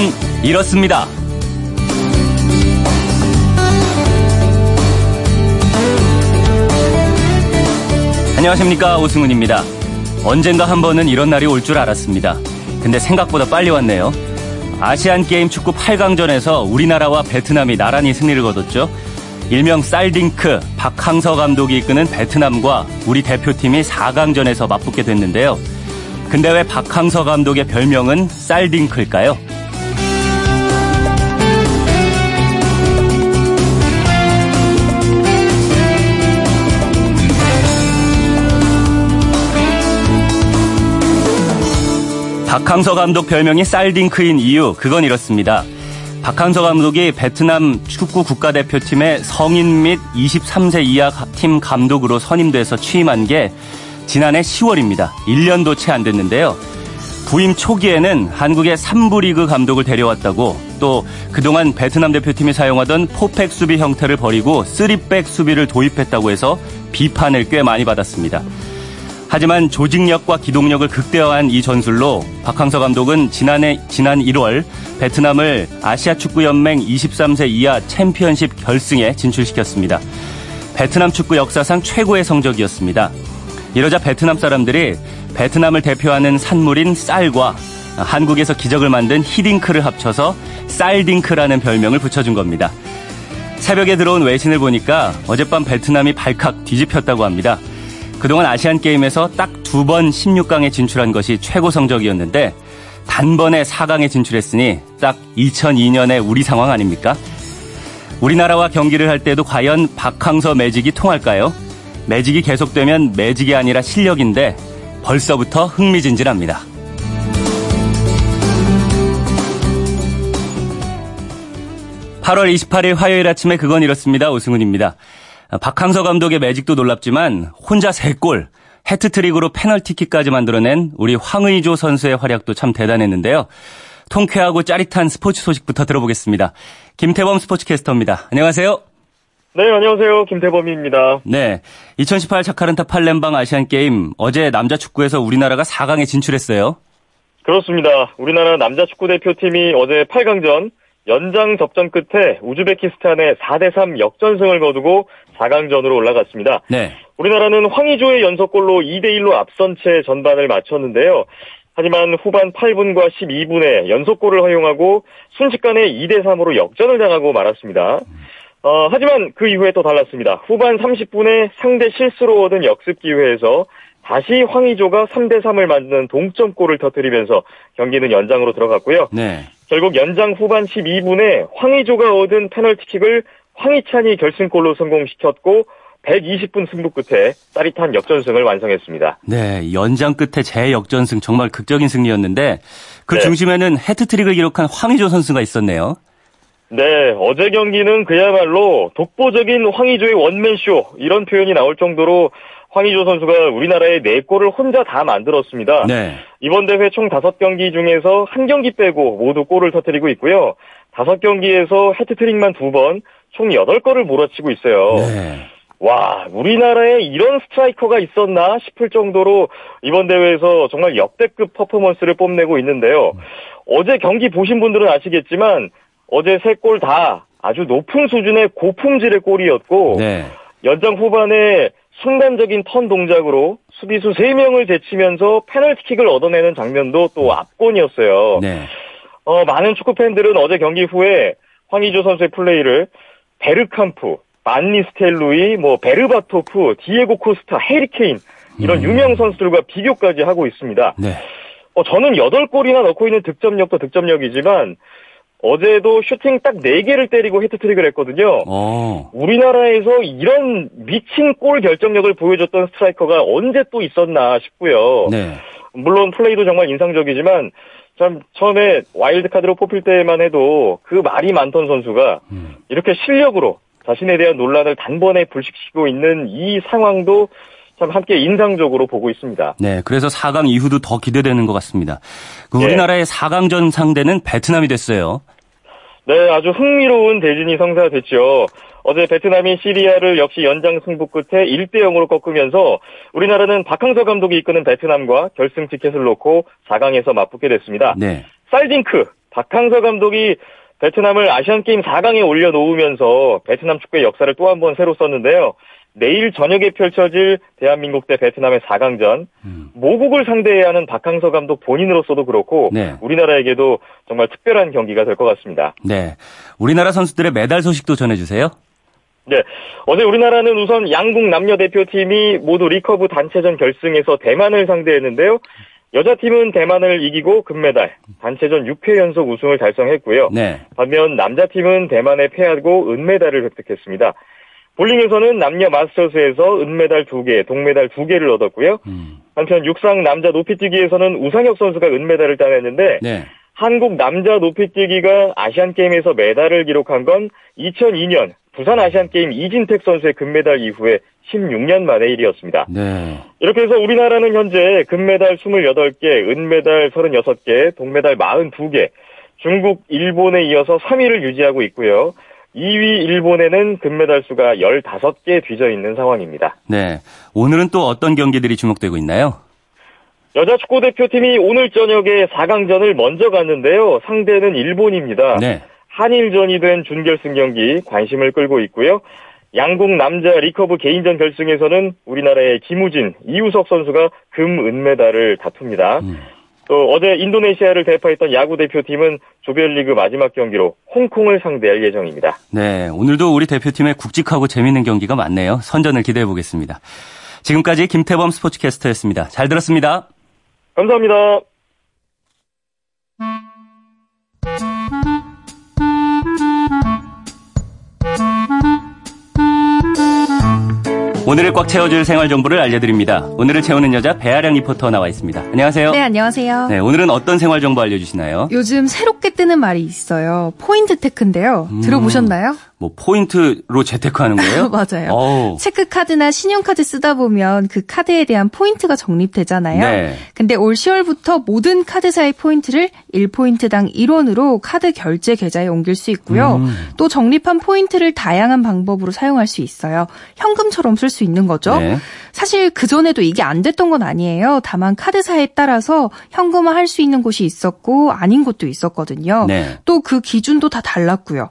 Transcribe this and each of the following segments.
그건 이렇습니다. 안녕하십니까 오승훈입니다. 언젠가 한 번은 이런 날이 올 줄 알았습니다. 근데 생각보다 빨리 왔네요. 아시안 게임 축구 8강전에서 우리나라와 베트남이 나란히 승리를 거뒀죠. 일명 쌀딩크 박항서 감독이 이끄는 베트남과 우리 대표팀이 4강전에서 맞붙게 됐는데요. 근데 왜 박항서 감독의 별명은 쌀딩크일까요? 박항서 감독 별명이 쌀딩크인 이유, 그건 이렇습니다. 박항서 감독이 베트남 축구 국가대표팀의 성인 및 23세 이하 팀 감독으로 선임돼서 취임한 게 지난해 10월입니다. 1년도 채 안 됐는데요. 부임 초기에는 한국의 3부 리그 감독을 데려왔다고 또 그동안 베트남 대표팀이 사용하던 포팩 수비 형태를 버리고 3백 수비를 도입했다고 해서 비판을 꽤 많이 받았습니다. 하지만 조직력과 기동력을 극대화한 이 전술로 박항서 감독은 지난해 지난 1월 베트남을 아시아 축구 연맹 23세 이하 챔피언십 결승에 진출시켰습니다. 베트남 축구 역사상 최고의 성적이었습니다. 이러자 베트남 사람들이 베트남을 대표하는 산물인 쌀과 한국에서 기적을 만든 히딩크를 합쳐서 쌀딩크라는 별명을 붙여준 겁니다. 새벽에 들어온 외신을 보니까 어젯밤 베트남이 발칵 뒤집혔다고 합니다. 그동안 아시안 게임에서 딱 두 번 16강에 진출한 것이 최고 성적이었는데 단번에 4강에 진출했으니 딱 2002년의 우리 상황 아닙니까? 우리나라와 경기를 할 때도 과연 박항서 매직이 통할까요? 매직이 계속되면 매직이 아니라 실력인데 벌써부터 흥미진진합니다. 8월 28일 화요일 아침에 그건 이렇습니다. 오승훈입니다. 박항서 감독의 매직도 놀랍지만 혼자 3골, 해트트릭으로 페널티킥까지 만들어낸 우리 황의조 선수의 활약도 참 대단했는데요. 통쾌하고 짜릿한 스포츠 소식부터 들어보겠습니다. 김태범 스포츠캐스터입니다. 안녕하세요. 네, 안녕하세요. 김태범입니다. 네. 2018 자카르타 팔렘방 아시안 게임 어제 남자 축구에서 우리나라가 4강에 진출했어요. 그렇습니다. 우리나라 남자 축구 대표팀이 어제 8강전 연장 접전 끝에 우즈베키스탄에 4대3 역전승을 거두고 4강전으로 올라갔습니다. 네. 우리나라는 황의조의 연속골로 2대1로 앞선 채 전반을 마쳤는데요. 하지만 후반 8분과 12분에 연속골을 허용하고 순식간에 2대3으로 역전을 당하고 말았습니다. 어, 하지만 그 이후에 또 달랐습니다. 후반 30분에 상대 실수로 얻은 역습 기회에서 다시 황의조가 3대3을 만드는 동점골을 터뜨리면서 경기는 연장으로 들어갔고요. 네. 결국 연장 후반 12분에 황의조가 얻은 페널티킥을 황희찬이 결승골로 성공시켰고 120분 승부 끝에 짜릿한 역전승을 완성했습니다. 네, 연장 끝에 재역전승 정말 극적인 승리였는데 그 네. 중심에는 해트트릭을 기록한 황의조 선수가 있었네요. 네, 어제 경기는 그야말로 독보적인 황의조의 원맨쇼 이런 표현이 나올 정도로 황의조 선수가 우리나라의 4골을 혼자 다 만들었습니다. 네. 이번 대회 총 5경기 중에서 한 경기 빼고 모두 골을 터뜨리고 있고요. 5경기에서 해트트릭만 2번, 총 8골을 몰아치고 있어요. 네. 와, 우리나라에 이런 스트라이커가 있었나 싶을 정도로 이번 대회에서 정말 역대급 퍼포먼스를 뽐내고 있는데요. 어제 경기 보신 분들은 아시겠지만 어제 세 골 다 아주 높은 수준의 고품질의 골이었고 네. 연장 후반에 순간적인 턴 동작으로 수비수 3명을 제치면서 페널티킥을 얻어내는 장면도 또 압권이었어요. 네. 어, 많은 축구 팬들은 어제 경기 후에 황의조 선수의 플레이를 베르캄프, 반니스텔루이, 뭐 베르바토프, 디에고 코스타, 해리 케인 이런 음. 유명 선수들과 비교까지 하고 있습니다. 네. 어, 저는 8골이나 넣고 있는 득점력도 득점력이지만 어제도 슈팅 딱 4개를 때리고 해트트릭을 했거든요. 어. 우리나라에서 이런 미친 골 결정력을 보여줬던 스트라이커가 언제 또 있었나 싶고요. 네. 물론 플레이도 정말 인상적이지만 참 처음에 와일드카드로 뽑힐 때만 해도 그 말이 많던 선수가 음. 이렇게 실력으로 자신에 대한 논란을 단번에 불식시키고 있는 이 상황도 참 함께 인상적으로 보고 있습니다. 네. 그래서 4강 이후도 더 기대되는 것 같습니다. 그 예. 우리나라의 4강전 상대는 베트남이 됐어요. 네, 아주 흥미로운 대진이 성사됐죠. 어제 베트남이 시리아를 역시 연장 승부 끝에 1대 0으로 꺾으면서 우리나라는 박항서 감독이 이끄는 베트남과 결승 티켓을 놓고 4강에서 맞붙게 됐습니다. 네. 쌀딩크, 박항서 감독이 베트남을 아시안게임 4강에 올려놓으면서 베트남 축구의 역사를 또 한 번 새로 썼는데요. 내일 저녁에 펼쳐질 대한민국 대 베트남의 4강전 음. 모국을 상대해야 하는 박항서 감독 본인으로서도 그렇고 네. 우리나라에게도 정말 특별한 경기가 될 것 같습니다. 네, 우리나라 선수들의 메달 소식도 전해주세요. 네, 어제 우리나라는 우선 양궁 남녀 대표팀이 모두 리커브 단체전 결승에서 대만을 상대했는데요. 여자팀은 대만을 이기고 금메달, 단체전 6회 연속 우승을 달성했고요. 네. 반면 남자팀은 대만에 패하고 은메달을 획득했습니다. 볼링에서는 남녀 마스터스에서 은메달 2개, 동메달 2개를 얻었고요. 음. 한편 육상 남자 높이뛰기에서는 우상혁 선수가 은메달을 따냈는데 네. 한국 남자 높이뛰기가 아시안게임에서 메달을 기록한 건 2002년 부산 아시안게임 이진택 선수의 금메달 이후에 16년 만의 일이었습니다. 네. 이렇게 해서 우리나라는 현재 금메달 28개, 은메달 36개, 동메달 42개, 중국, 일본에 이어서 3위를 유지하고 있고요. 2위 일본에는 금메달 수가 15개 뒤져 있는 상황입니다. 네. 오늘은 또 어떤 경기들이 주목되고 있나요? 여자 축구 대표팀이 오늘 저녁에 4강전을 먼저 갔는데요. 상대는 일본입니다. 네. 한일전이 된 준결승 경기 관심을 끌고 있고요. 양궁 남자 리커브 개인전 결승에서는 우리나라의 김우진, 이우석 선수가 금, 은메달을 다툽니다. 음. 또 어제 인도네시아를 대파했던 야구 대표팀은 조별리그 마지막 경기로 홍콩을 상대할 예정입니다. 네, 오늘도 우리 대표팀의 굵직하고 재밌는 경기가 많네요. 선전을 기대해 보겠습니다. 지금까지 김태범 스포츠캐스터였습니다. 잘 들었습니다. 감사합니다. 오늘을 꽉 채워줄 생활 정보를 알려드립니다. 오늘을 채우는 여자 배아량 리포터 나와 있습니다. 안녕하세요. 네, 안녕하세요. 네, 오늘은 어떤 생활 정보 알려주시나요? 요즘 새롭게 뜨는 말이 있어요. 포인트 테크인데요. 음, 들어보셨나요? 뭐 포인트로 재테크하는 거예요? 맞아요. 오. 체크 카드나 신용카드 쓰다 보면 그 카드에 대한 포인트가 적립되잖아요. 네. 근데 올 10월부터 모든 카드사의 포인트를 1포인트당 1원으로 카드 결제 계좌에 옮길 수 있고요. 음. 또 적립한 포인트를 다양한 방법으로 사용할 수 있어요. 현금처럼 쓸 수 있는 거죠. 네. 사실 그전에도 이게 안 됐던 건 아니에요. 다만 카드사에 따라서 현금화 할 수 있는 곳이 있었고 아닌 곳도 있었거든요. 네. 또그 기준도 다 달랐고요.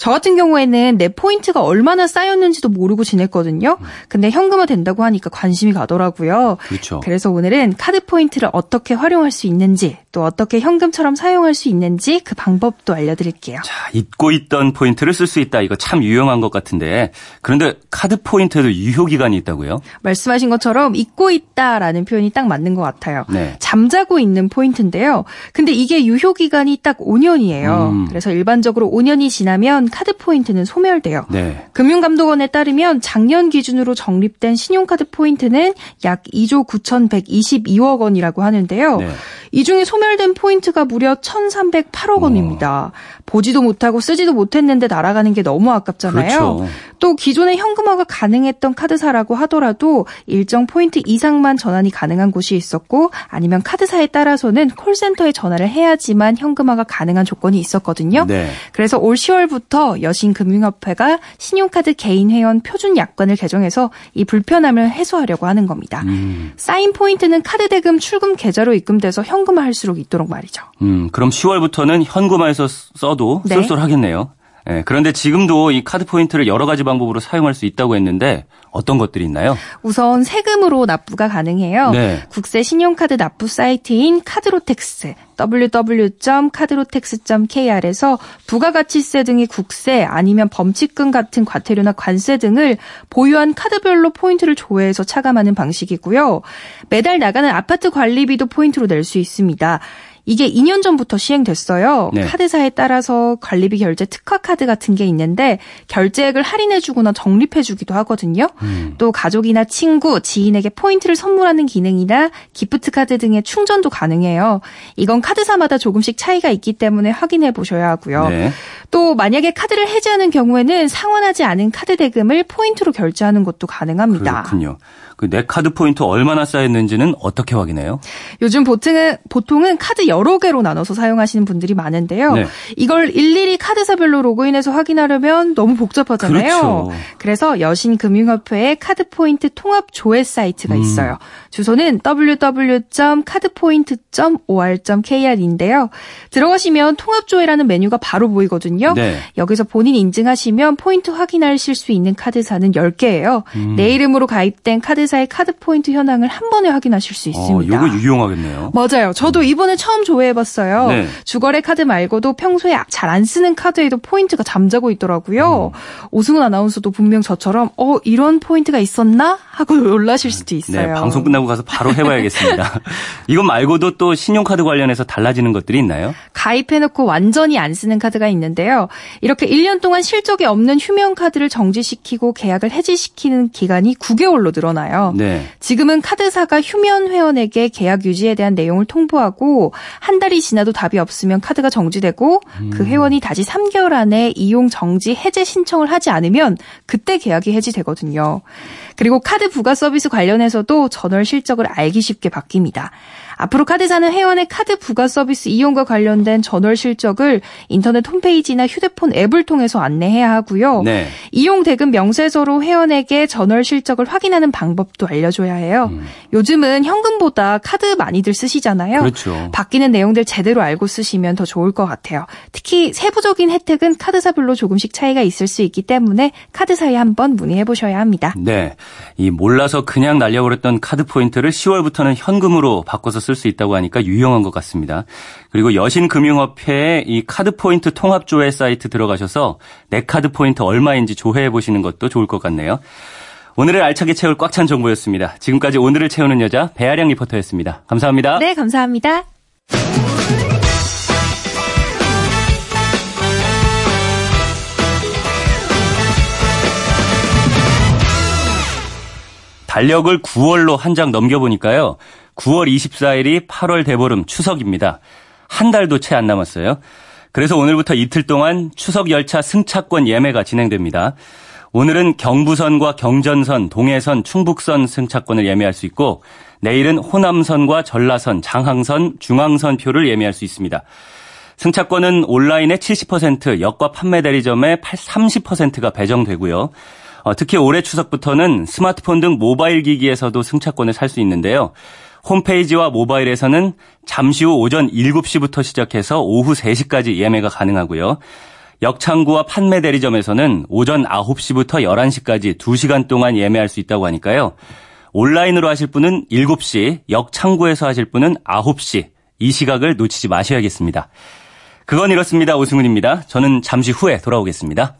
저 같은 경우에는 내 포인트가 얼마나 쌓였는지도 모르고 지냈거든요. 근데 현금화 된다고 하니까 관심이 가더라고요. 그렇죠. 그래서 오늘은 카드 포인트를 어떻게 활용할 수 있는지 또 어떻게 현금처럼 사용할 수 있는지 그 방법도 알려드릴게요. 자, 잊고 있던 포인트를 쓸 수 있다. 이거 참 유용한 것 같은데 그런데 카드 포인트에도 유효 기간이 있다고요? 말씀하신 것처럼 잊고 있다라는 표현이 딱 맞는 것 같아요. 네. 잠자고 있는 포인트인데요. 근데 이게 유효 기간이 딱 5년이에요. 음. 그래서 일반적으로 5년이 지나면 카드 포인트는 소멸돼요. 네. 금융감독원에 따르면 작년 기준으로 적립된 신용카드 포인트는 약 2조 9,122억 원이라고 하는데요. 네. 이 중에 소멸된 포인트가 무려 1,308억 원입니다. 보지도 못하고 쓰지도 못했는데 날아가는 게 너무 아깝잖아요. 그렇죠. 또 기존에 현금화가 가능했던 카드사라고 하더라도 일정 포인트 이상만 전환이 가능한 곳이 있었고 아니면 카드사에 따라서는 콜센터에 전화를 해야지만 현금화가 가능한 조건이 있었거든요. 네. 그래서 올 10월부터 여신금융협회가 신용카드 개인 회원 표준 약관을 개정해서 이 불편함을 해소하려고 하는 겁니다. 음. 쌓인 포인트는 카드 대금 출금 계좌로 입금돼서 현금화할 수 있도록 말이죠. 음, 그럼 10월부터는 현금화해서 써도 네. 쏠쏠하겠네요. 네, 그런데 지금도 이 카드 포인트를 여러 가지 방법으로 사용할 수 있다고 했는데 어떤 것들이 있나요? 우선 세금으로 납부가 가능해요. 네. 국세 신용카드 납부 사이트인 카드로택스 www.cardrotax.kr에서 부가가치세 등의 국세 아니면 범칙금 같은 과태료나 관세 등을 보유한 카드별로 포인트를 조회해서 차감하는 방식이고요. 매달 나가는 아파트 관리비도 포인트로 낼 수 있습니다. 이게 2년 전부터 시행됐어요. 네. 카드사에 따라서 관리비 결제 특화 카드 같은 게 있는데 결제액을 할인해주거나 적립해주기도 하거든요. 음. 또 가족이나 친구, 지인에게 포인트를 선물하는 기능이나 기프트 카드 등의 충전도 가능해요. 이건 카드사마다 조금씩 차이가 있기 때문에 확인해 보셔야 하고요. 네. 또 만약에 카드를 해지하는 경우에는 상환하지 않은 카드 대금을 포인트로 결제하는 것도 가능합니다. 그렇군요. 그 내 카드 포인트 얼마나 쌓였는지는 어떻게 확인해요? 요즘 보통은 보통은 카드 여러 개로 나눠서 사용하시는 분들이 많은데요. 네. 이걸 일일이 카드사별로 로그인해서 확인하려면 너무 복잡하잖아요. 그렇죠. 그래서 여신금융협회의 카드포인트 통합 조회 사이트가 음. 있어요. 주소는 www.cardpoint.or.kr인데요. 들어가시면 통합 조회라는 메뉴가 바로 보이거든요. 네. 여기서 본인 인증하시면 포인트 확인하실 수 있는 카드사는 10개예요. 음. 내 이름으로 가입된 카드사의 카드 포인트 현황을 한 번에 확인하실 수 어, 있습니다. 어, 이거 유용하겠네요. 맞아요. 저도 이번에 처음 조회해봤어요. 네. 주거래 카드 말고도 평소에 잘 안 쓰는 카드에도 포인트가 잠자고 있더라고요. 음. 오승훈 아나운서도 분명 저처럼 어 이런 포인트가 있었나 하고 놀라실 수도 있어요. 네, 방송 끝나고 가서 바로 해봐야겠습니다. 이것 말고도 또 신용카드 관련해서 달라지는 것들이 있나요? 가입해놓고 완전히 안 쓰는 카드가 있는데요. 이렇게 1년 동안 실적이 없는 휴면 카드를 정지시키고 계약을 해지시키는 기간이 9개월로 늘어나요. 네. 지금은 카드사가 휴면 회원에게 계약 유지에 대한 내용을 통보하고 한 달이 지나도 답이 없으면 카드가 정지되고 음. 그 회원이 다시 3개월 안에 이용 정지 해제 신청을 하지 않으면 그때 계약이 해지되거든요. 그리고 카드 부가 서비스 관련해서도 전월 실적을 알기 쉽게 바뀝니다. 앞으로 카드사는 회원의 카드 부가 서비스 이용과 관련된 전월 실적을 인터넷 홈페이지나 휴대폰 앱을 통해서 안내해야 하고요. 네. 이용 대금 명세서로 회원에게 전월 실적을 확인하는 방법도 알려줘야 해요. 음. 요즘은 현금보다 카드 많이들 쓰시잖아요. 그렇죠. 바뀌는 내용들 제대로 알고 쓰시면 더 좋을 것 같아요. 특히 세부적인 혜택은 카드사별로 조금씩 차이가 있을 수 있기 때문에 카드사에 한번 문의해 보셔야 합니다. 네. 이 몰라서 그냥 날려버렸던 카드 포인트를 10월부터는 현금으로 바꿔서 쓸 수 있다고 하니까 유용한 것 같습니다. 그리고 여신금융협회의 이 카드 포인트 통합 조회 사이트 들어가셔서 내 카드 포인트 얼마인지 조회해 보시는 것도 좋을 것 같네요. 오늘을 알차게 채울 꽉 찬 정보였습니다. 지금까지 오늘을 채우는 여자 배아량 리포터였습니다. 감사합니다. 네, 감사합니다. 달력을 9월로 한 장 넘겨보니까요. 9월 24일이 8월 대보름 추석입니다. 한 달도 채 안 남았어요. 그래서 오늘부터 이틀 동안 추석 열차 승차권 예매가 진행됩니다. 오늘은 경부선과 경전선, 동해선, 충북선 승차권을 예매할 수 있고 내일은 호남선과 전라선, 장항선, 중앙선 표를 예매할 수 있습니다. 승차권은 온라인의 70%, 역과 판매 대리점의 30%가 배정되고요. 어, 특히 올해 추석부터는 스마트폰 등 모바일 기기에서도 승차권을 살 수 있는데요. 홈페이지와 모바일에서는 잠시 후 오전 7시부터 시작해서 오후 3시까지 예매가 가능하고요. 역창구와 판매 대리점에서는 오전 9시부터 11시까지 2시간 동안 예매할 수 있다고 하니까요. 온라인으로 하실 분은 7시, 역창구에서 하실 분은 9시. 이 시각을 놓치지 마셔야겠습니다. 그건 이렇습니다. 오승훈입니다. 저는 잠시 후에 돌아오겠습니다.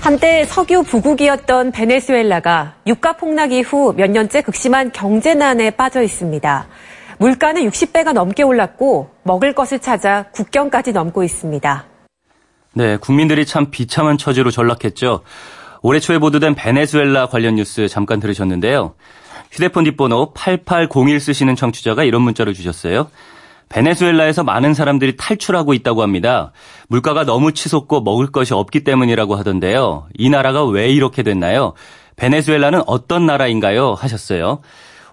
한때 석유 부국이었던 베네수엘라가 유가 폭락 이후 몇 년째 극심한 경제난에 빠져 있습니다. 물가는 60배가 넘게 올랐고 먹을 것을 찾아 국경까지 넘고 있습니다. 네, 국민들이 참 비참한 처지로 전락했죠. 올해 초에 보도된 베네수엘라 관련 뉴스 잠깐 들으셨는데요. 휴대폰 뒷번호 8801 쓰시는 청취자가 이런 문자를 주셨어요. 베네수엘라에서 많은 사람들이 탈출하고 있다고 합니다. 물가가 너무 치솟고 먹을 것이 없기 때문이라고 하던데요. 이 나라가 왜 이렇게 됐나요? 베네수엘라는 어떤 나라인가요? 하셨어요.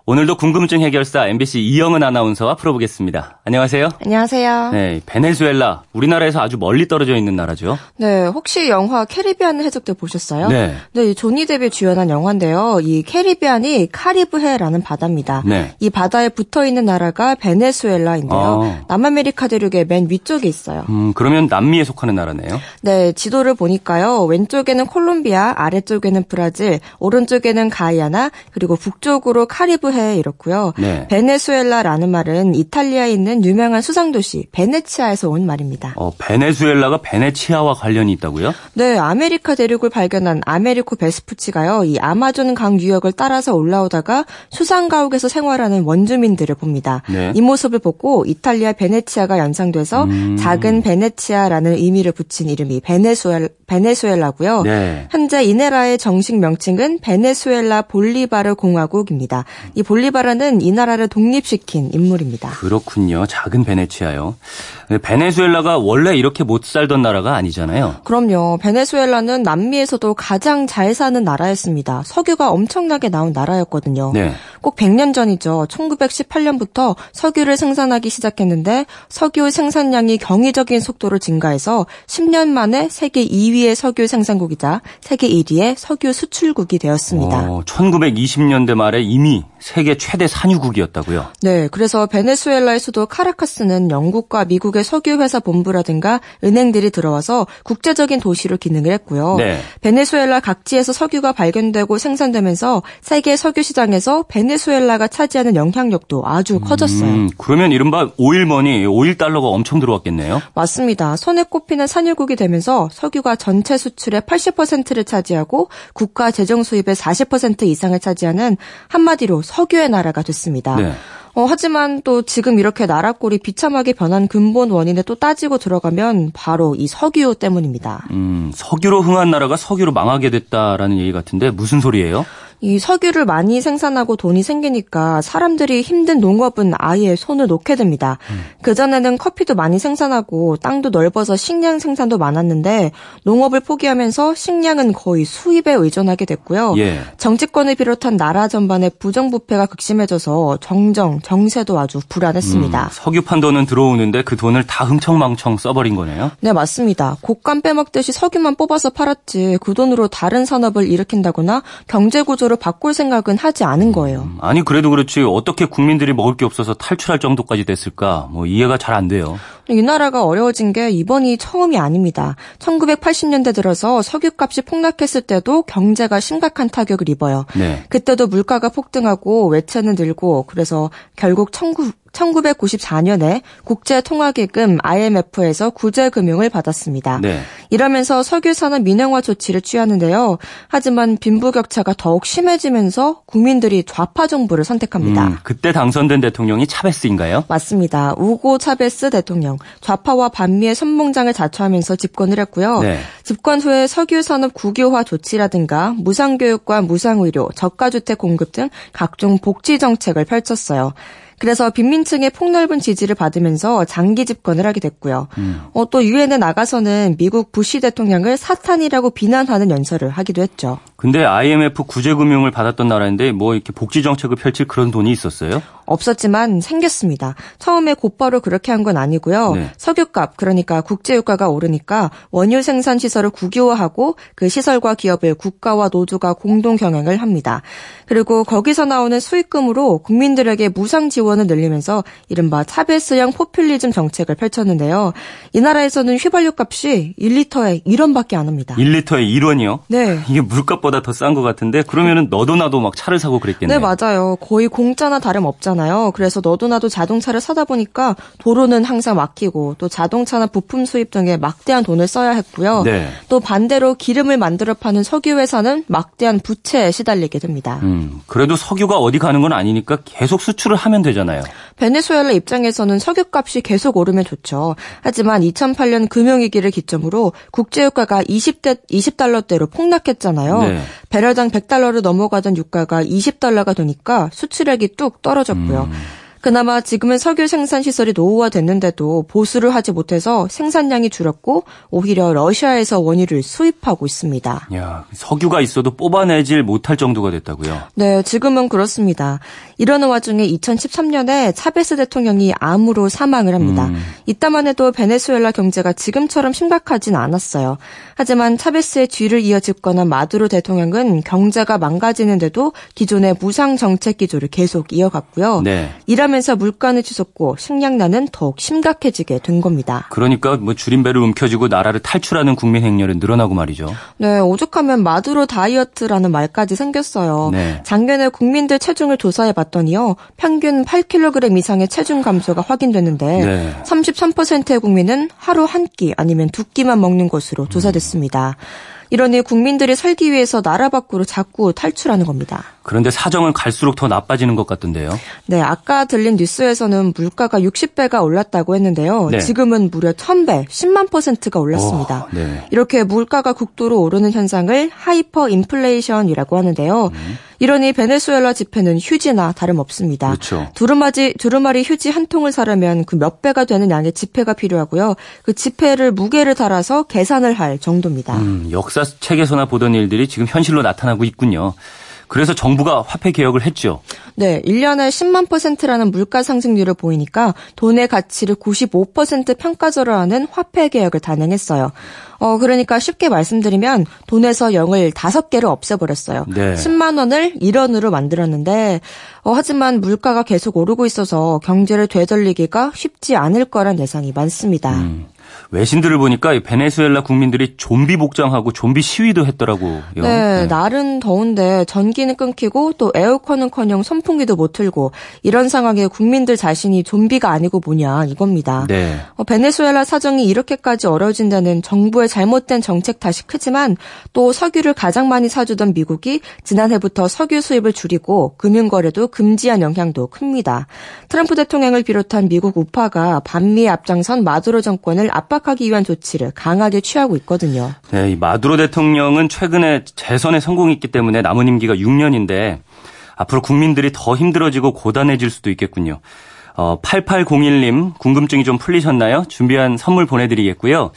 오늘도 궁금증 해결사 MBC 이영은 아나운서와 풀어보겠습니다. 안녕하세요. 안녕하세요. 네, 베네수엘라 우리나라에서 아주 멀리 떨어져 있는 나라죠. 네, 혹시 영화 캐리비안의 해적 보셨어요? 네. 네, 조니 뎁이 주연한 영화인데요. 이 캐리비안이 카리브해라는 바다입니다. 네. 이 바다에 붙어 있는 나라가 베네수엘라인데요. 아. 남아메리카 대륙의 맨 위쪽에 있어요. 음, 그러면 남미에 속하는 나라네요. 네, 지도를 보니까요. 왼쪽에는 콜롬비아, 아래쪽에는 브라질, 오른쪽에는 가이아나, 그리고 북쪽으로 카리브 해 이렇고요. 네. 베네수엘라라는 말은 이탈리아에 있는 유명한 수상 도시 베네치아에서 온 말입니다. 어, 베네수엘라가 베네치아와 관련이 있다고요? 네, 아메리카 대륙을 발견한 아메리코 베스푸치가요. 이 아마존 강 유역을 따라서 올라오다가 수상 가옥에서 생활하는 원주민들을 봅니다. 네. 이 모습을 보고 이탈리아 베네치아가 연상돼서 음. 작은 베네치아라는 의미를 붙인 이름이 베네수엘 베네수엘라고요. 네. 현재 이 나라의 정식 명칭은 베네수엘라 볼리바르 공화국입니다. 이 볼리바르는 이 나라를 독립시킨 인물입니다. 그렇군요. 작은 베네치아요. 베네수엘라가 원래 이렇게 못 살던 나라가 아니잖아요. 그럼요. 베네수엘라는 남미에서도 가장 잘 사는 나라였습니다. 석유가 엄청나게 나온 나라였거든요. 네. 꼭 100년 전이죠. 1918년부터 석유를 생산하기 시작했는데 석유 생산량이 경이적인 속도로 증가해서 10년 만에 세계 2위의 석유 생산국이자 세계 1위의 석유 수출국이 되었습니다. 어, 1920년대 말에 이미 세계 최대 산유국이었다고요? 네, 그래서 베네수엘라의 수도 카라카스는 영국과 미국의 석유 회사 본부라든가 은행들이 들어와서 국제적인 도시로 기능을 했고요. 네. 베네수엘라 각지에서 석유가 발견되고 생산되면서 세계 석유 시장에서 베네수엘라가 차지하는 영향력도 아주 음, 커졌어요. 그러면 이른바 오일머니, 오일 달러가 엄청 들어왔겠네요? 맞습니다. 손에 꼽히는 산유국이 되면서 석유가 전체 수출의 80%를 차지하고 국가 재정 수입의 40% 이상을 차지하는 한마디로 석유의 나라가 됐습니다. 네. 어, 하지만 또 지금 이렇게 나라 꼴이 비참하게 변한 근본 원인에 또 따지고 들어가면 바로 이 석유 때문입니다. 음, 석유로 흥한 나라가 석유로 망하게 됐다라는 얘기 같은데 무슨 소리예요? 이 석유를 많이 생산하고 돈이 생기니까 사람들이 힘든 농업은 아예 손을 놓게 됩니다. 음. 그전에는 커피도 많이 생산하고 땅도 넓어서 식량 생산도 많았는데 농업을 포기하면서 식량은 거의 수입에 의존하게 됐고요. 예. 정치권을 비롯한 나라 전반의 부정부패가 극심해져서 정정, 정세도 아주 불안했습니다. 음, 석유 판 돈은 들어오는데 그 돈을 다 흥청망청 써버린 거네요? 네, 맞습니다. 곡간 빼먹듯이 석유만 뽑아서 팔았지 그 돈으로 다른 산업을 일으킨다거나 경제구조 구조로 바꿀 생각은 하지 않은 거예요. 음, 아니 그래도 그렇지 어떻게 국민들이 먹을 게 없어서 탈출할 정도까지 됐을까? 뭐 이해가 잘 안 돼요. 이 나라가 어려워진 게 이번이 처음이 아닙니다. 1980년대 들어서 석유값이 폭락했을 때도 경제가 심각한 타격을 입어요. 네. 그때도 물가가 폭등하고 외채는 늘고 그래서 결국 19, 1994년에 국제통화기금 IMF에서 구제금융을 받았습니다. 네. 이러면서 석유산업 민영화 조치를 취하는데요. 하지만 빈부격차가 더욱 심해지면서 국민들이 좌파 정부를 선택합니다. 음, 그때 당선된 대통령이 차베스인가요? 맞습니다. 우고 차베스 대통령. 좌파와 반미의 선봉장을 자처하면서 집권을 했고요. 네. 집권 후에 석유 산업 국유화 조치라든가 무상 교육과 무상 의료, 저가 주택 공급 등 각종 복지 정책을 펼쳤어요. 그래서 빈민층의 폭넓은 지지를 받으면서 장기 집권을 하게 됐고요. 음. 어, 또 유엔에 나가서는 미국 부시 대통령을 사탄이라고 비난하는 연설을 하기도 했죠. 근데 IMF 구제금융을 받았던 나라인데 뭐 이렇게 복지 정책을 펼칠 그런 돈이 있었어요? 없었지만 생겼습니다. 처음에 곧바로 그렇게 한 건 아니고요. 네. 석유값 그러니까 국제유가가 오르니까 원유 생산 시설을 국유화하고 그 시설과 기업을 국가와 노조가 공동 경영을 합니다. 그리고 거기서 나오는 수익금으로 국민들에게 무상 지원을 늘리면서 이른바 차베스형 포퓰리즘 정책을 펼쳤는데요. 이 나라에서는 휘발유 값이 1리터에 1원밖에 안 합니다. 1리터에 1원이요? 네. 이게 물값보다 더 싼 것 같은데 그러면은 너도 나도 막 차를 사고 그랬겠네요. 네, 맞아요. 거의 공짜나 다름없잖아요. 많잖아요. 그래서 너도 나도 자동차를 사다 보니까 도로는 항상 막히고 또 자동차나 부품 수입 등에 막대한 돈을 써야 했고요. 네. 또 반대로 기름을 만들어 파는 석유 회사는 막대한 부채에 시달리게 됩니다. 음, 그래도 석유가 어디 가는 건 아니니까 계속 수출을 하면 되잖아요. 베네수엘라 입장에서는 석유값이 계속 오르면 좋죠. 하지만 2008년 금융위기를 기점으로 국제유가가 20대 20달러대로 폭락했잖아요. 네. 배럴당 100달러를 넘어가던 유가가 20달러가 되니까 수출액이 뚝 떨어졌고요. 음. 그나마 지금은 석유 생산 시설이 노후화됐는데도 보수를 하지 못해서 생산량이 줄었고 오히려 러시아에서 원유를 수입하고 있습니다. 야, 석유가 있어도 뽑아내질 못할 정도가 됐다고요? 네, 지금은 그렇습니다. 이러는 와중에 2013년에 차베스 대통령이 암으로 사망을 합니다. 음. 이따만 해도 베네수엘라 경제가 지금처럼 심각하진 않았어요. 하지만 차베스의 뒤를 이어 집권한 마두로 대통령은 경제가 망가지는데도 기존의 무상 정책 기조를 계속 이어갔고요. 네. 이라면 그러면서 물가는 치솟고 식량난은 더욱 심각해지게 된 겁니다. 그러니까 뭐 줄임배를 움켜쥐고 나라를 탈출하는 국민 행렬은 늘어나고 말이죠. 네, 오죽하면 마두로 다이어트라는 말까지 생겼어요. 네. 작년에 국민들 체중을 조사해 봤더니요. 평균 8kg 이상의 체중 감소가 확인됐는데 네. 33%의 국민은 하루 한 끼 아니면 두 끼만 먹는 것으로 조사됐습니다. 음. 이러니 국민들이 살기 위해서 나라 밖으로 자꾸 탈출하는 겁니다. 그런데 사정은 갈수록 더 나빠지는 것 같던데요. 네, 아까 들린 뉴스에서는 물가가 60배가 올랐다고 했는데요. 네. 지금은 무려 1000배, 10만 퍼센트가 올랐습니다. 오, 네. 이렇게 물가가 극도로 오르는 현상을 하이퍼 인플레이션이라고 하는데요. 음. 이러니 베네수엘라 지폐는 휴지나 다름없습니다. 그렇죠. 두루마리, 두루마리 휴지 한 통을 사려면 그 몇 배가 되는 양의 지폐가 필요하고요. 그 지폐를 무게를 달아서 계산을 할 정도입니다. 음, 역사 책에서나 보던 일들이 지금 현실로 나타나고 있군요. 그래서 정부가 화폐 개혁을 했죠. 네, 1년에 10만 퍼센트라는 물가 상승률을 보이니까 돈의 가치를 95% 평가절하 하는 화폐 개혁을 단행했어요. 어, 그러니까 쉽게 말씀드리면 돈에서 0을 5개를 없애버렸어요. 네. 10만 원을 1원으로 만들었는데, 어, 하지만 물가가 계속 오르고 있어서 경제를 되돌리기가 쉽지 않을 거란 예상이 많습니다. 음. 외신들을 보니까 베네수엘라 국민들이 좀비 복장하고 좀비 시위도 했더라고요. 네, 네, 날은 더운데 전기는 끊기고 또 에어컨은커녕 선풍기도 못 틀고 이런 상황에 국민들 자신이 좀비가 아니고 뭐냐 이겁니다. 네. 어, 베네수엘라 사정이 이렇게까지 어려워진 데는 정부의 잘못된 정책 탓이 크지만 또 석유를 가장 많이 사주던 미국이 지난해부터 석유 수입을 줄이고 금융 거래도 금지한 영향도 큽니다. 트럼프 대통령을 비롯한 미국 우파가 반미에 앞장선 마두로 정권을 압박 압박하기 위한 조치를 강하게 취하고 있거든요. 네, 이 마두로 대통령은 최근에 재선에 성공했기 때문에 남은 임기가 6년인데 앞으로 국민들이 더 힘들어지고 고단해질 수도 있겠군요. 어, 8801님 궁금증이 좀 풀리셨나요? 준비한 선물 보내드리겠고요.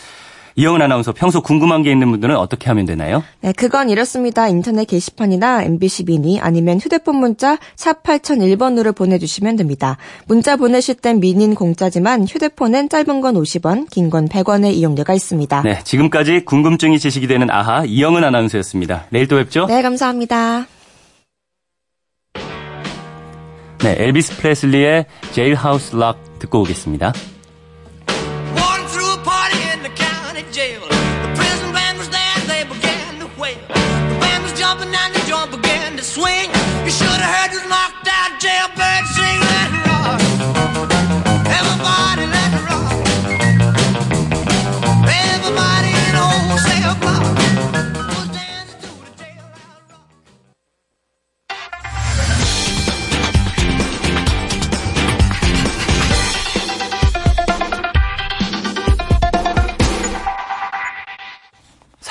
이영은 아나운서 평소 궁금한 게 있는 분들은 어떻게 하면 되나요? 네, 그건 이렇습니다. 인터넷 게시판이나 MBC 미니 아니면 휴대폰 문자 샵 8001번으로 보내주시면 됩니다. 문자 보내실 땐 미니는 공짜지만 휴대폰은 짧은 건 50원, 긴 건 100원의 이용료가 있습니다. 네, 지금까지 궁금증이 지식이 되는 아하 이영은 아나운서였습니다. 내일 또 뵙죠? 네, 감사합니다. 네, 엘비스 프레슬리의 제일하우스 락 듣고 오겠습니다.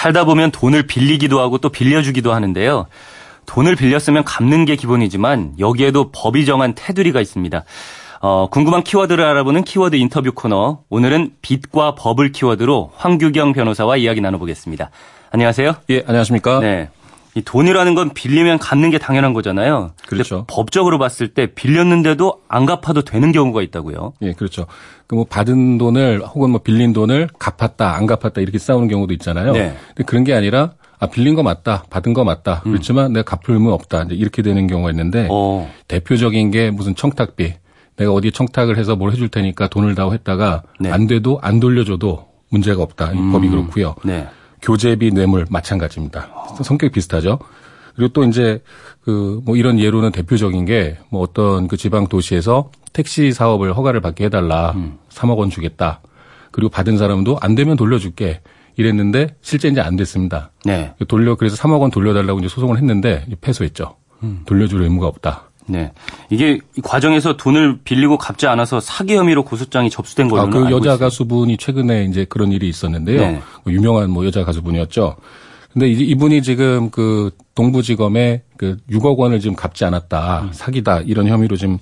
살다 보면 돈을 빌리기도 하고 또 빌려주기도 하는데요. 돈을 빌렸으면 갚는 게 기본이지만 여기에도 법이 정한 테두리가 있습니다. 어, 궁금한 키워드를 알아보는 키워드 인터뷰 코너. 오늘은 빚과 법을 키워드로 황규경 변호사와 이야기 나눠보겠습니다. 안녕하세요. 예, 안녕하십니까. 네. 이 돈이라는 건 빌리면 갚는 게 당연한 거잖아요. 그렇죠. 법적으로 봤을 때 빌렸는데도 안 갚아도 되는 경우가 있다고요. 예, 그렇죠. 그 뭐 받은 돈을 혹은 뭐 빌린 돈을 갚았다, 안 갚았다 이렇게 싸우는 경우도 있잖아요. 네. 근데 그런 게 아니라 아 빌린 거 맞다, 받은 거 맞다. 음. 그렇지만 내가 갚을 의무 없다. 이제 이렇게 되는 경우가 있는데 어. 대표적인 게 무슨 청탁비. 내가 어디 청탁을 해서 뭘 해줄 테니까 돈을 다고 했다가 네. 안 돼도 안 돌려줘도 문제가 없다. 이 음. 법이 그렇고요. 네. 교재비 뇌물 마찬가지입니다. 성격이 비슷하죠. 그리고 또 이제 그 뭐 이런 예로는 대표적인 게 뭐 어떤 그 지방 도시에서 택시 사업을 허가를 받게 해달라. 음. 3억 원 주겠다. 그리고 받은 사람도 안 되면 돌려줄게. 이랬는데 실제 이제 안 됐습니다. 네. 돌려 그래서 3억 원 돌려달라고 이제 소송을 했는데 패소했죠. 음. 돌려줄 의무가 없다. 네. 이게 과정에서 돈을 빌리고 갚지 않아서 사기 혐의로 고소장이 접수된 걸로 아, 그 여자 있습니다. 가수분이 최근에 이제 그런 일이 있었는데요. 네. 뭐 유명한 뭐 여자 가수분이었죠. 근데 이분이 지금 그 동부지검에 그 6억 원을 지금 갚지 않았다. 음. 사기다. 이런 혐의로 지금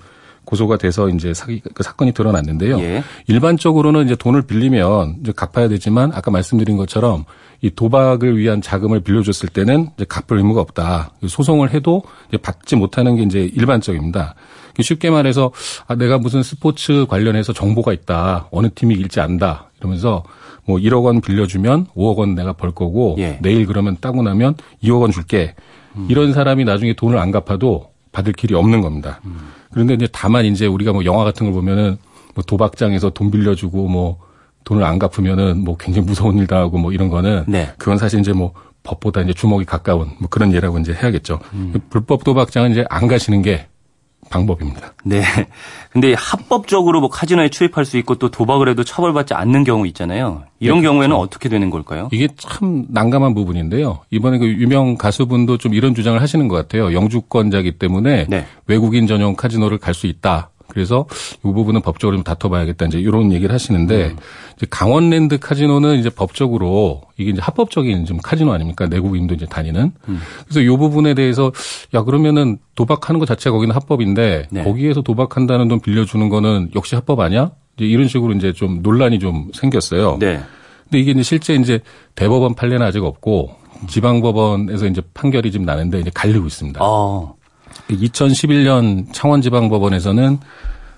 고소가 돼서 이제 사기 그 사건이 드러났는데요. 예. 일반적으로는 이제 돈을 빌리면 이제 갚아야 되지만 아까 말씀드린 것처럼 이 도박을 위한 자금을 빌려줬을 때는 이제 갚을 의무가 없다. 소송을 해도 이제 받지 못하는 게 이제 일반적입니다. 쉽게 말해서 아, 내가 무슨 스포츠 관련해서 정보가 있다. 어느 팀이 일지 안다. 이러면서 뭐 1억 원 빌려주면 5억 원 내가 벌 거고 예. 내일 그러면 따고 나면 2억 원 줄게. 음. 이런 사람이 나중에 돈을 안 갚아도 받을 길이 없는 겁니다. 음. 그런데 이제 다만 이제 우리가 뭐 영화 같은 걸 보면은 뭐 도박장에서 돈 빌려주고 뭐 돈을 안 갚으면은 뭐 굉장히 무서운 일 당하고 뭐 이런 거는 네. 그건 사실 이제 뭐 법보다 이제 주먹이 가까운 뭐 그런 예라고 이제 해야겠죠. 음. 불법 도박장은 이제 안 가시는 게 방법입니다. 네. 근데 합법적으로 뭐 카지노에 출입할 수 있고 또 도박을 해도 처벌받지 않는 경우 있잖아요. 이런 네, 그렇죠. 경우에는 어떻게 되는 걸까요? 이게 참 난감한 부분인데요. 이번에 그 유명 가수분도 좀 이런 주장을 하시는 것 같아요. 영주권자기 때문에 네. 외국인 전용 카지노를 갈 수 있다. 그래서 이 부분은 법적으로 좀 다퉈봐야겠다 이제 이런 얘기를 하시는데 음. 이제 강원랜드 카지노는 이제 법적으로 이게 이제 합법적인 좀 카지노 아닙니까 내국인도 이제 다니는 음. 그래서 이 부분에 대해서 야 그러면은 도박하는 것 자체가 거기는 합법인데 네. 거기에서 도박한다는 돈 빌려주는 거는 역시 합법 아니야? 이제 이런 식으로 이제 좀 논란이 좀 생겼어요. 네. 근데 이게 이제 실제 이제 대법원 판례는 아직 없고 지방법원에서 이제 판결이 지금 나는데 이제 갈리고 있습니다. 아. 2011년 창원지방법원에서는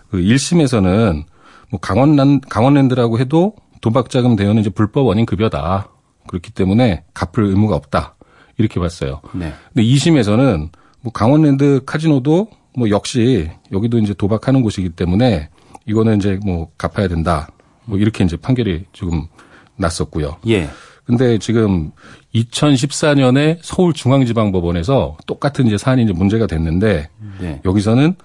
그 1심에서는 뭐 강원란, 강원랜드라고 해도 도박자금 대여는 이제 불법 원인 급여다. 그렇기 때문에 갚을 의무가 없다. 이렇게 봤어요. 네. 근데 2심에서는 뭐 강원랜드 카지노도 뭐 역시 여기도 이제 도박하는 곳이기 때문에 이거는 이제 뭐 갚아야 된다. 뭐 이렇게 이제 판결이 지금 났었고요. 예. 근데 지금 2014년에 서울중앙지방법원에서 똑같은 이제 사안이 이제 문제가 됐는데 네. 여기서는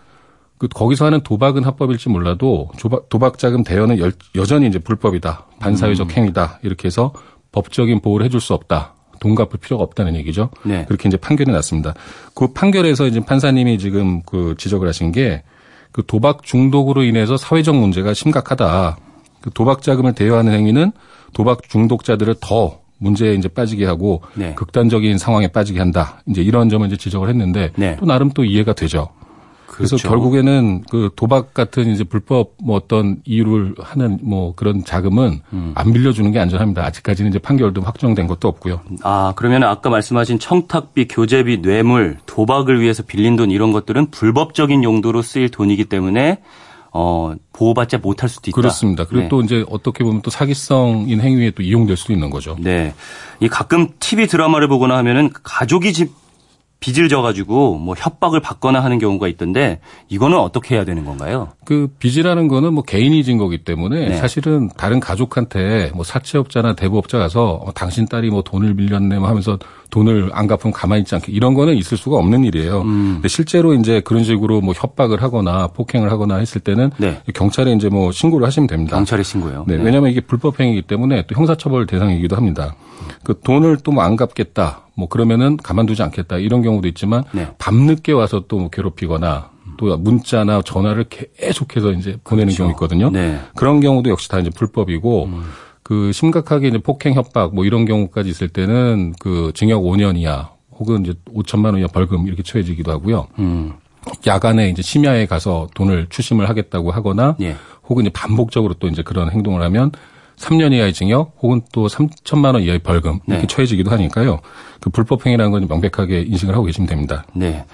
그 거기서 하는 도박은 합법일지 몰라도 도박, 도박 자금 대여는 여, 여전히 이제 불법이다. 반사회적 음. 행위다. 이렇게 해서 법적인 보호를 해줄 수 없다. 돈 갚을 필요가 없다는 얘기죠. 네. 그렇게 이제 판결이 났습니다. 그 판결에서 이제 판사님이 지금 그 지적을 하신 게 그 도박 중독으로 인해서 사회적 문제가 심각하다. 그 도박 자금을 대여하는 행위는 도박 중독자들을 더 문제에 이제 빠지게 하고 네. 극단적인 상황에 빠지게 한다. 이제 이런 점을 이제 지적을 했는데 네. 또 나름 또 이해가 되죠. 그래서 그렇죠. 결국에는 그 도박 같은 이제 불법 뭐 어떤 이유를 하는 뭐 그런 자금은 음. 안 빌려주는 게 안전합니다. 아직까지는 이제 판결도 확정된 것도 없고요. 아 그러면 아까 말씀하신 청탁비, 교재비, 뇌물, 도박을 위해서 빌린 돈 이런 것들은 불법적인 용도로 쓰일 돈이기 때문에 어, 보호받지 못할 수도 있다. 그렇습니다. 그리고 네. 또 이제 어떻게 보면 또 사기성인 행위에 또 이용될 수도 있는 거죠. 네. 이 가끔 TV 드라마를 보거나 하면은 가족이 집 빚을 져가지고 뭐 협박을 받거나 하는 경우가 있던데 이거는 어떻게 해야 되는 건가요? 그 빚이라는 거는 뭐 개인이 진 거기 때문에 네. 사실은 다른 가족한테 뭐 사채업자나 대부업자 가서 어, 당신 딸이 뭐 돈을 빌렸네 뭐 하면서 돈을 안 갚으면 가만히 있지 않게 이런 거는 있을 수가 없는 일이에요. 음. 근데 실제로 이제 그런 식으로 뭐 협박을 하거나 폭행을 하거나 했을 때는 네. 경찰에 이제 뭐 신고를 하시면 됩니다. 경찰에 신고요. 네. 네. 왜냐하면 이게 불법 행위이기 때문에 또 형사처벌 대상이기도 합니다. 그 돈을 또 뭐 안 갚겠다. 뭐 그러면은 가만두지 않겠다. 이런 경우도 있지만 네. 밤늦게 와서 또뭐 괴롭히거나 또 문자나 전화를 계속해서 이제 보내는 그렇죠. 경우 있거든요. 네. 그런 경우도 역시 다 이제 불법이고 음. 그 심각하게 이제 폭행 협박 뭐 이런 경우까지 있을 때는 그 징역 5년 이하 혹은 이제 5천만 원 이하 벌금 이렇게 처해지기도 하고요. 음. 야간에 이제 심야에 가서 돈을 추심을 하겠다고 하거나 예. 혹은 이제 반복적으로 또 이제 그런 행동을 하면 3년 이하의 징역 혹은 또 3천만 원 이하의 벌금 이렇게 네. 처해지기도 하니까요. 그 불법 행위라는 건 명백하게 인식을 하고 계시면 됩니다. 네.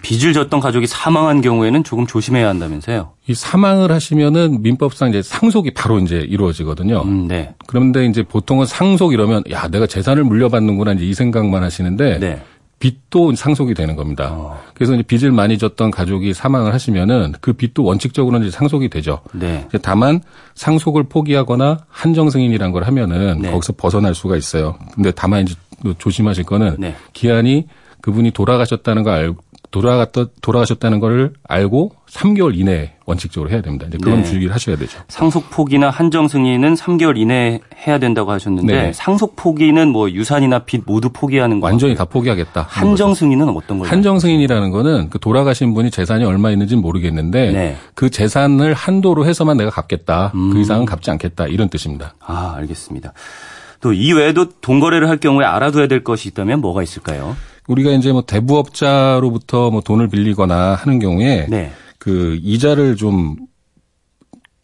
빚을 졌던 가족이 사망한 경우에는 조금 조심해야 한다면서요? 이 사망을 하시면은 민법상 이제 상속이 바로 이제 이루어지거든요. 음, 네. 그런데 이제 보통은 상속 이러면 야 내가 재산을 물려받는구나 이제 이 생각만 하시는데 네. 빚도 상속이 되는 겁니다. 어. 그래서 이제 빚을 많이 졌던 가족이 사망을 하시면은 그 빚도 원칙적으로는 이제 상속이 되죠. 네. 다만 상속을 포기하거나 한정 승인이란 걸 하면은 네. 거기서 벗어날 수가 있어요. 근데 다만 이제 조심하실 거는 네. 기한이 그분이 돌아가셨다는 걸 알고 돌아갔다 돌아가셨다는 걸 알고 3개월 이내에 원칙적으로 해야 됩니다. 이제 그런 네. 주의를 하셔야 되죠. 상속 포기나 한정 승인은 3개월 이내에 해야 된다고 하셨는데 네. 상속 포기는 뭐 유산이나 빚 모두 포기하는 거 완전히 다 포기하겠다. 한정 승인은 어떤 거예요? 한정 승인이라는 거는 그 돌아가신 분이 재산이 얼마 있는지는 모르겠는데 네. 그 재산을 한도로 해서만 내가 갚겠다. 음. 그 이상은 갚지 않겠다. 이런 뜻입니다. 아, 알겠습니다. 또 이외에도 돈 거래를 할 경우에 알아둬야 될 것이 있다면 뭐가 있을까요? 우리가 이제 뭐 대부업자로부터 뭐 돈을 빌리거나 하는 경우에 네. 그 이자를 좀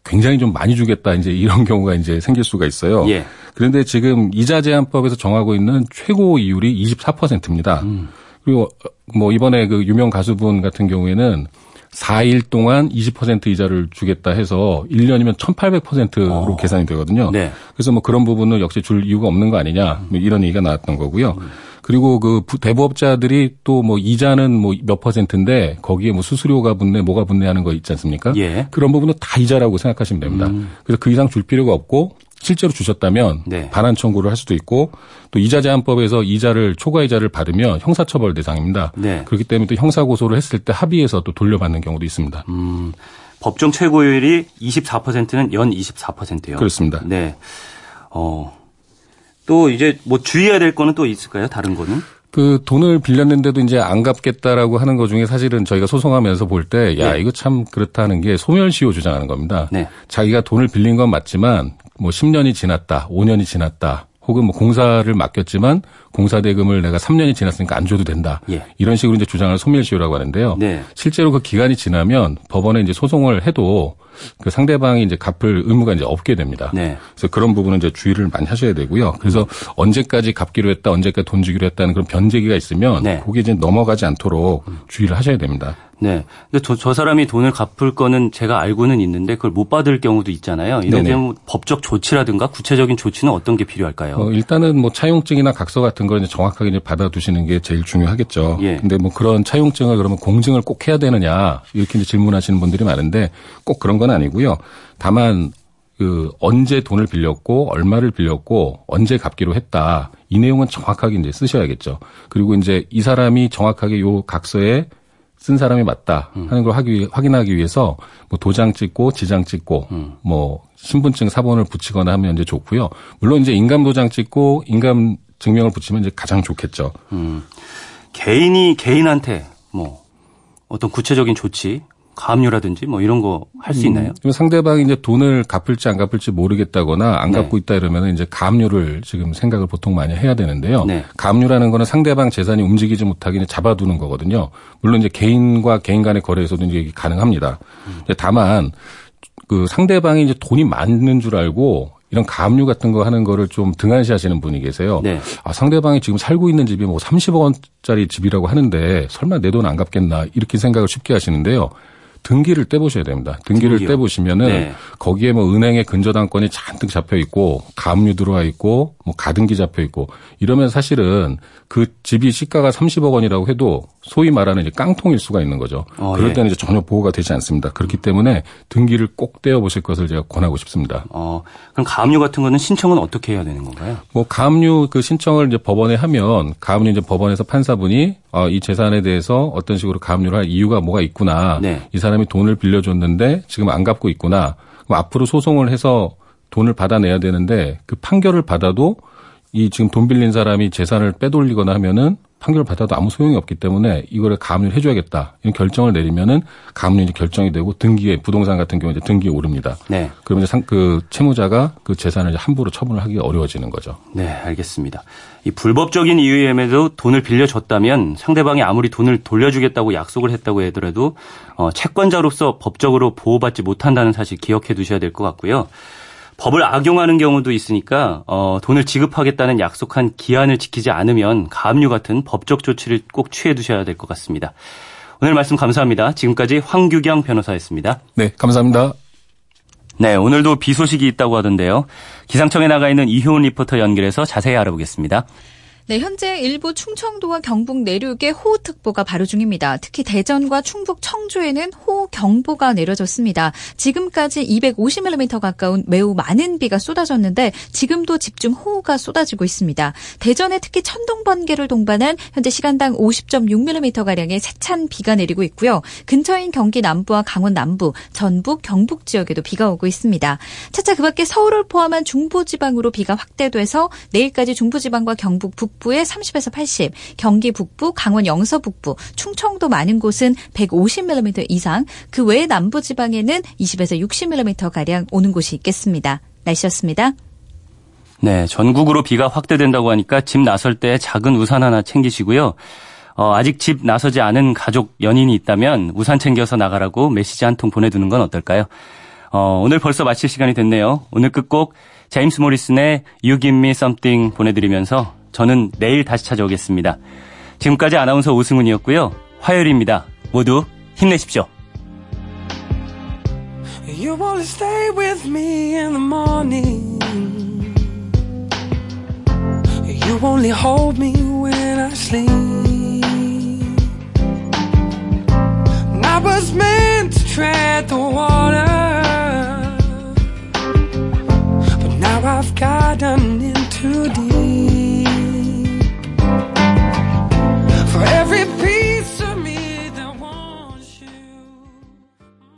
굉장히 좀 많이 주겠다 이제 이런 경우가 이제 생길 수가 있어요. 예. 그런데 지금 이자 제한법에서 정하고 있는 최고 이율이 24%입니다. 음. 그리고 뭐 이번에 그 유명 가수분 같은 경우에는 4일 동안 20% 이자를 주겠다 해서 1년이면 1800%로 어. 계산이 되거든요. 네. 그래서 뭐 그런 부분은 역시 줄 이유가 없는 거 아니냐 뭐 이런 얘기가 나왔던 거고요. 음. 그리고 그 대부업자들이 또 뭐 이자는 뭐 몇 퍼센트인데 거기에 뭐 수수료가 붙네 뭐가 붙네 하는 거 있지 않습니까? 예. 그런 부분은 다 이자라고 생각하시면 됩니다. 음. 그래서 그 이상 줄 필요가 없고 실제로 주셨다면 네. 반환 청구를 할 수도 있고 또 이자 제한법에서 이자를 초과 이자를 받으면 형사처벌 대상입니다. 네. 그렇기 때문에 또 형사 고소를 했을 때 합의해서 또 돌려받는 경우도 있습니다. 음, 법정 최고율이 24%는 연 24%요. 그렇습니다. 네. 어. 또 이제 뭐 주의해야 될 거는 또 있을까요? 다른 거는? 그 돈을 빌렸는데도 이제 안 갚겠다라고 하는 것 중에 사실은 저희가 소송하면서 볼 때, 야, 네. 이거 참 그렇다는 게 소멸시효 주장하는 겁니다. 네. 자기가 돈을 빌린 건 맞지만 뭐 10년이 지났다, 5년이 지났다, 혹은 뭐 공사를 맡겼지만 공사 대금을 내가 3년이 지났으니까 안 줘도 된다. 예. 이런 식으로 이제 주장을 소멸시효라고 하는데요. 네. 실제로 그 기간이 지나면 법원에 이제 소송을 해도 그 상대방이 이제 갚을 의무가 이제 없게 됩니다. 네. 그래서 그런 부분은 이제 주의를 많이 하셔야 되고요. 그래서 음. 언제까지 갚기로 했다, 언제까지 돈 주기로 했다는 그런 변제기가 있으면 네. 그게 이제 넘어가지 않도록 음. 주의를 하셔야 됩니다. 네. 근데 저, 저 사람이 돈을 갚을 거는 제가 알고는 있는데 그걸 못 받을 경우도 있잖아요. 이런 경우 법적 조치라든가 구체적인 조치는 어떤 게 필요할까요? 어, 일단은 뭐 차용증이나 각서 같은 걸 이제 정확하게 이제 받아두시는 게 제일 중요하겠죠. 예. 근데 뭐 그런 차용증을 그러면 공증을 꼭 해야 되느냐 이렇게 이제 질문하시는 분들이 많은데 꼭 그런 건 아니고요. 다만 그 언제 돈을 빌렸고 얼마를 빌렸고 언제 갚기로 했다. 이 내용은 정확하게 이제 쓰셔야겠죠. 그리고 이제 이 사람이 정확하게 요 각서에 쓴 사람이 맞다 하는 걸 하기, 확인하기 위해서 뭐 도장 찍고 지장 찍고 음. 뭐 신분증 사본을 붙이거나 하면 이제 좋고요. 물론 이제 인감 도장 찍고 인감 증명을 붙이면 이제 가장 좋겠죠. 음. 개인이 개인한테 뭐 어떤 구체적인 조치 가압류라든지 뭐 이런 거 할수 음. 있나요? 음, 상대방이 이제 돈을 갚을지 안 갚을지 모르겠다거나 안 네. 갚고 있다 이러면 이제 가압류를 지금 생각을 보통 많이 해야 되는데요. 네. 가압류라는 거는 상대방 재산이 움직이지 못하게 잡아두는 거거든요. 물론 이제 개인과 개인 간의 거래에서도 이제 가능합니다. 음. 다만 그 상대방이 이제 돈이 많은 줄 알고 이런 가압류 같은 거 하는 거를 좀 등한시 하시는 분이 계세요. 네. 아, 상대방이 지금 살고 있는 집이 뭐 30억 원짜리 집이라고 하는데 설마 내 돈 안 갚겠나 이렇게 생각을 쉽게 하시는데요. 등기를 떼보셔야 됩니다. 등기를 등기요? 떼보시면은 네. 거기에 뭐 은행의 근저당권이 잔뜩 잡혀 있고 가압류 들어와 있고 뭐 가등기 잡혀 있고 이러면 사실은 그 집이 시가가 30억 원이라고 해도 소위 말하는 이제 깡통일 수가 있는 거죠. 어, 그럴 예. 때는 예. 이제 전혀 보호가 되지 않습니다. 그렇기 때문에 등기를 꼭 떼어 보실 것을 제가 권하고 싶습니다. 어, 그럼 가압류 같은 거는 신청은 어떻게 해야 되는 건가요? 뭐 가압류 그 신청을 이제 법원에 하면 가압류 이제 법원에서 판사분이 어, 이 재산에 대해서 어떤 식으로 가압류를 할 이유가 뭐가 있구나. 네. 이사 람이 돈을 빌려줬는데 지금 안 갚고 있구나. 그럼 앞으로 소송을 해서 돈을 받아내야 되는데 그 판결을 받아도 이 지금 돈 빌린 사람이 재산을 빼돌리거나 하면은 판결을 받아도 아무 소용이 없기 때문에 이거를 가압류 해줘야겠다 이런 결정을 내리면은 가압류 이제 결정이 되고 등기에 부동산 같은 경우에 이제 등기에 오릅니다. 네. 그러면 이제 상, 그 채무자가 그 재산을 함부로 처분을 하기가 어려워지는 거죠. 네, 알겠습니다. 이 불법적인 이유임에도 돈을 빌려줬다면 상대방이 아무리 돈을 돌려주겠다고 약속을 했다고 하더라도 어, 채권자로서 법적으로 보호받지 못한다는 사실 기억해 두셔야 될 것 같고요. 법을 악용하는 경우도 있으니까 어, 돈을 지급하겠다는 약속한 기한을 지키지 않으면 가압류 같은 법적 조치를 꼭 취해 두셔야 될 것 같습니다. 오늘 말씀 감사합니다. 지금까지 황규경 변호사였습니다. 네, 감사합니다. 네, 오늘도 비 소식이 있다고 하던데요. 기상청에 나가 있는 이효은 리포터 연결해서 자세히 알아보겠습니다. 네, 현재 일부 충청도와 경북 내륙에 호우특보가 발효 중입니다. 특히 대전과 충북 청주에는 호우경보가 내려졌습니다. 지금까지 250mm 가까운 매우 많은 비가 쏟아졌는데 지금도 집중 호우가 쏟아지고 있습니다. 대전에 특히 천둥 번개를 동반한 현재 시간당 50.6mm가량의 세찬 비가 내리고 있고요. 근처인 경기 남부와 강원 남부, 전북, 경북 지역에도 비가 오고 있습니다. 차차 그 밖에 서울을 포함한 중부지방으로 비가 확대돼서 내일까지 중부지방과 경북 북부 북부에 30에서 80, 경기 북부, 강원 영서 북부, 충청도 많은 곳은 150mm 이상, 그 외의 남부 지방에는 20에서 60mm 가량 오는 곳이 있겠습니다. 날씨였습니다. 네, 전국으로 비가 확대된다고 하니까 집 나설 때 작은 우산 하나 챙기시고요. 어, 아직 집 나서지 않은 가족 연인이 있다면 우산 챙겨서 나가라고 메시지 한 통 보내두는 건 어떨까요? 어, 오늘 벌써 마칠 시간이 됐네요. 오늘 끝곡 제임스 모리슨의 You Give Me Something 보내드리면서 저는 내일 다시 찾아오겠습니다. 지금까지 아나운서 오승훈이었고요. 화요일입니다. 모두 힘내십시오. You wanna stay with me in the morning. You only hold me when I sleep. And I was meant to tread the water. But now I've gotten in too deep.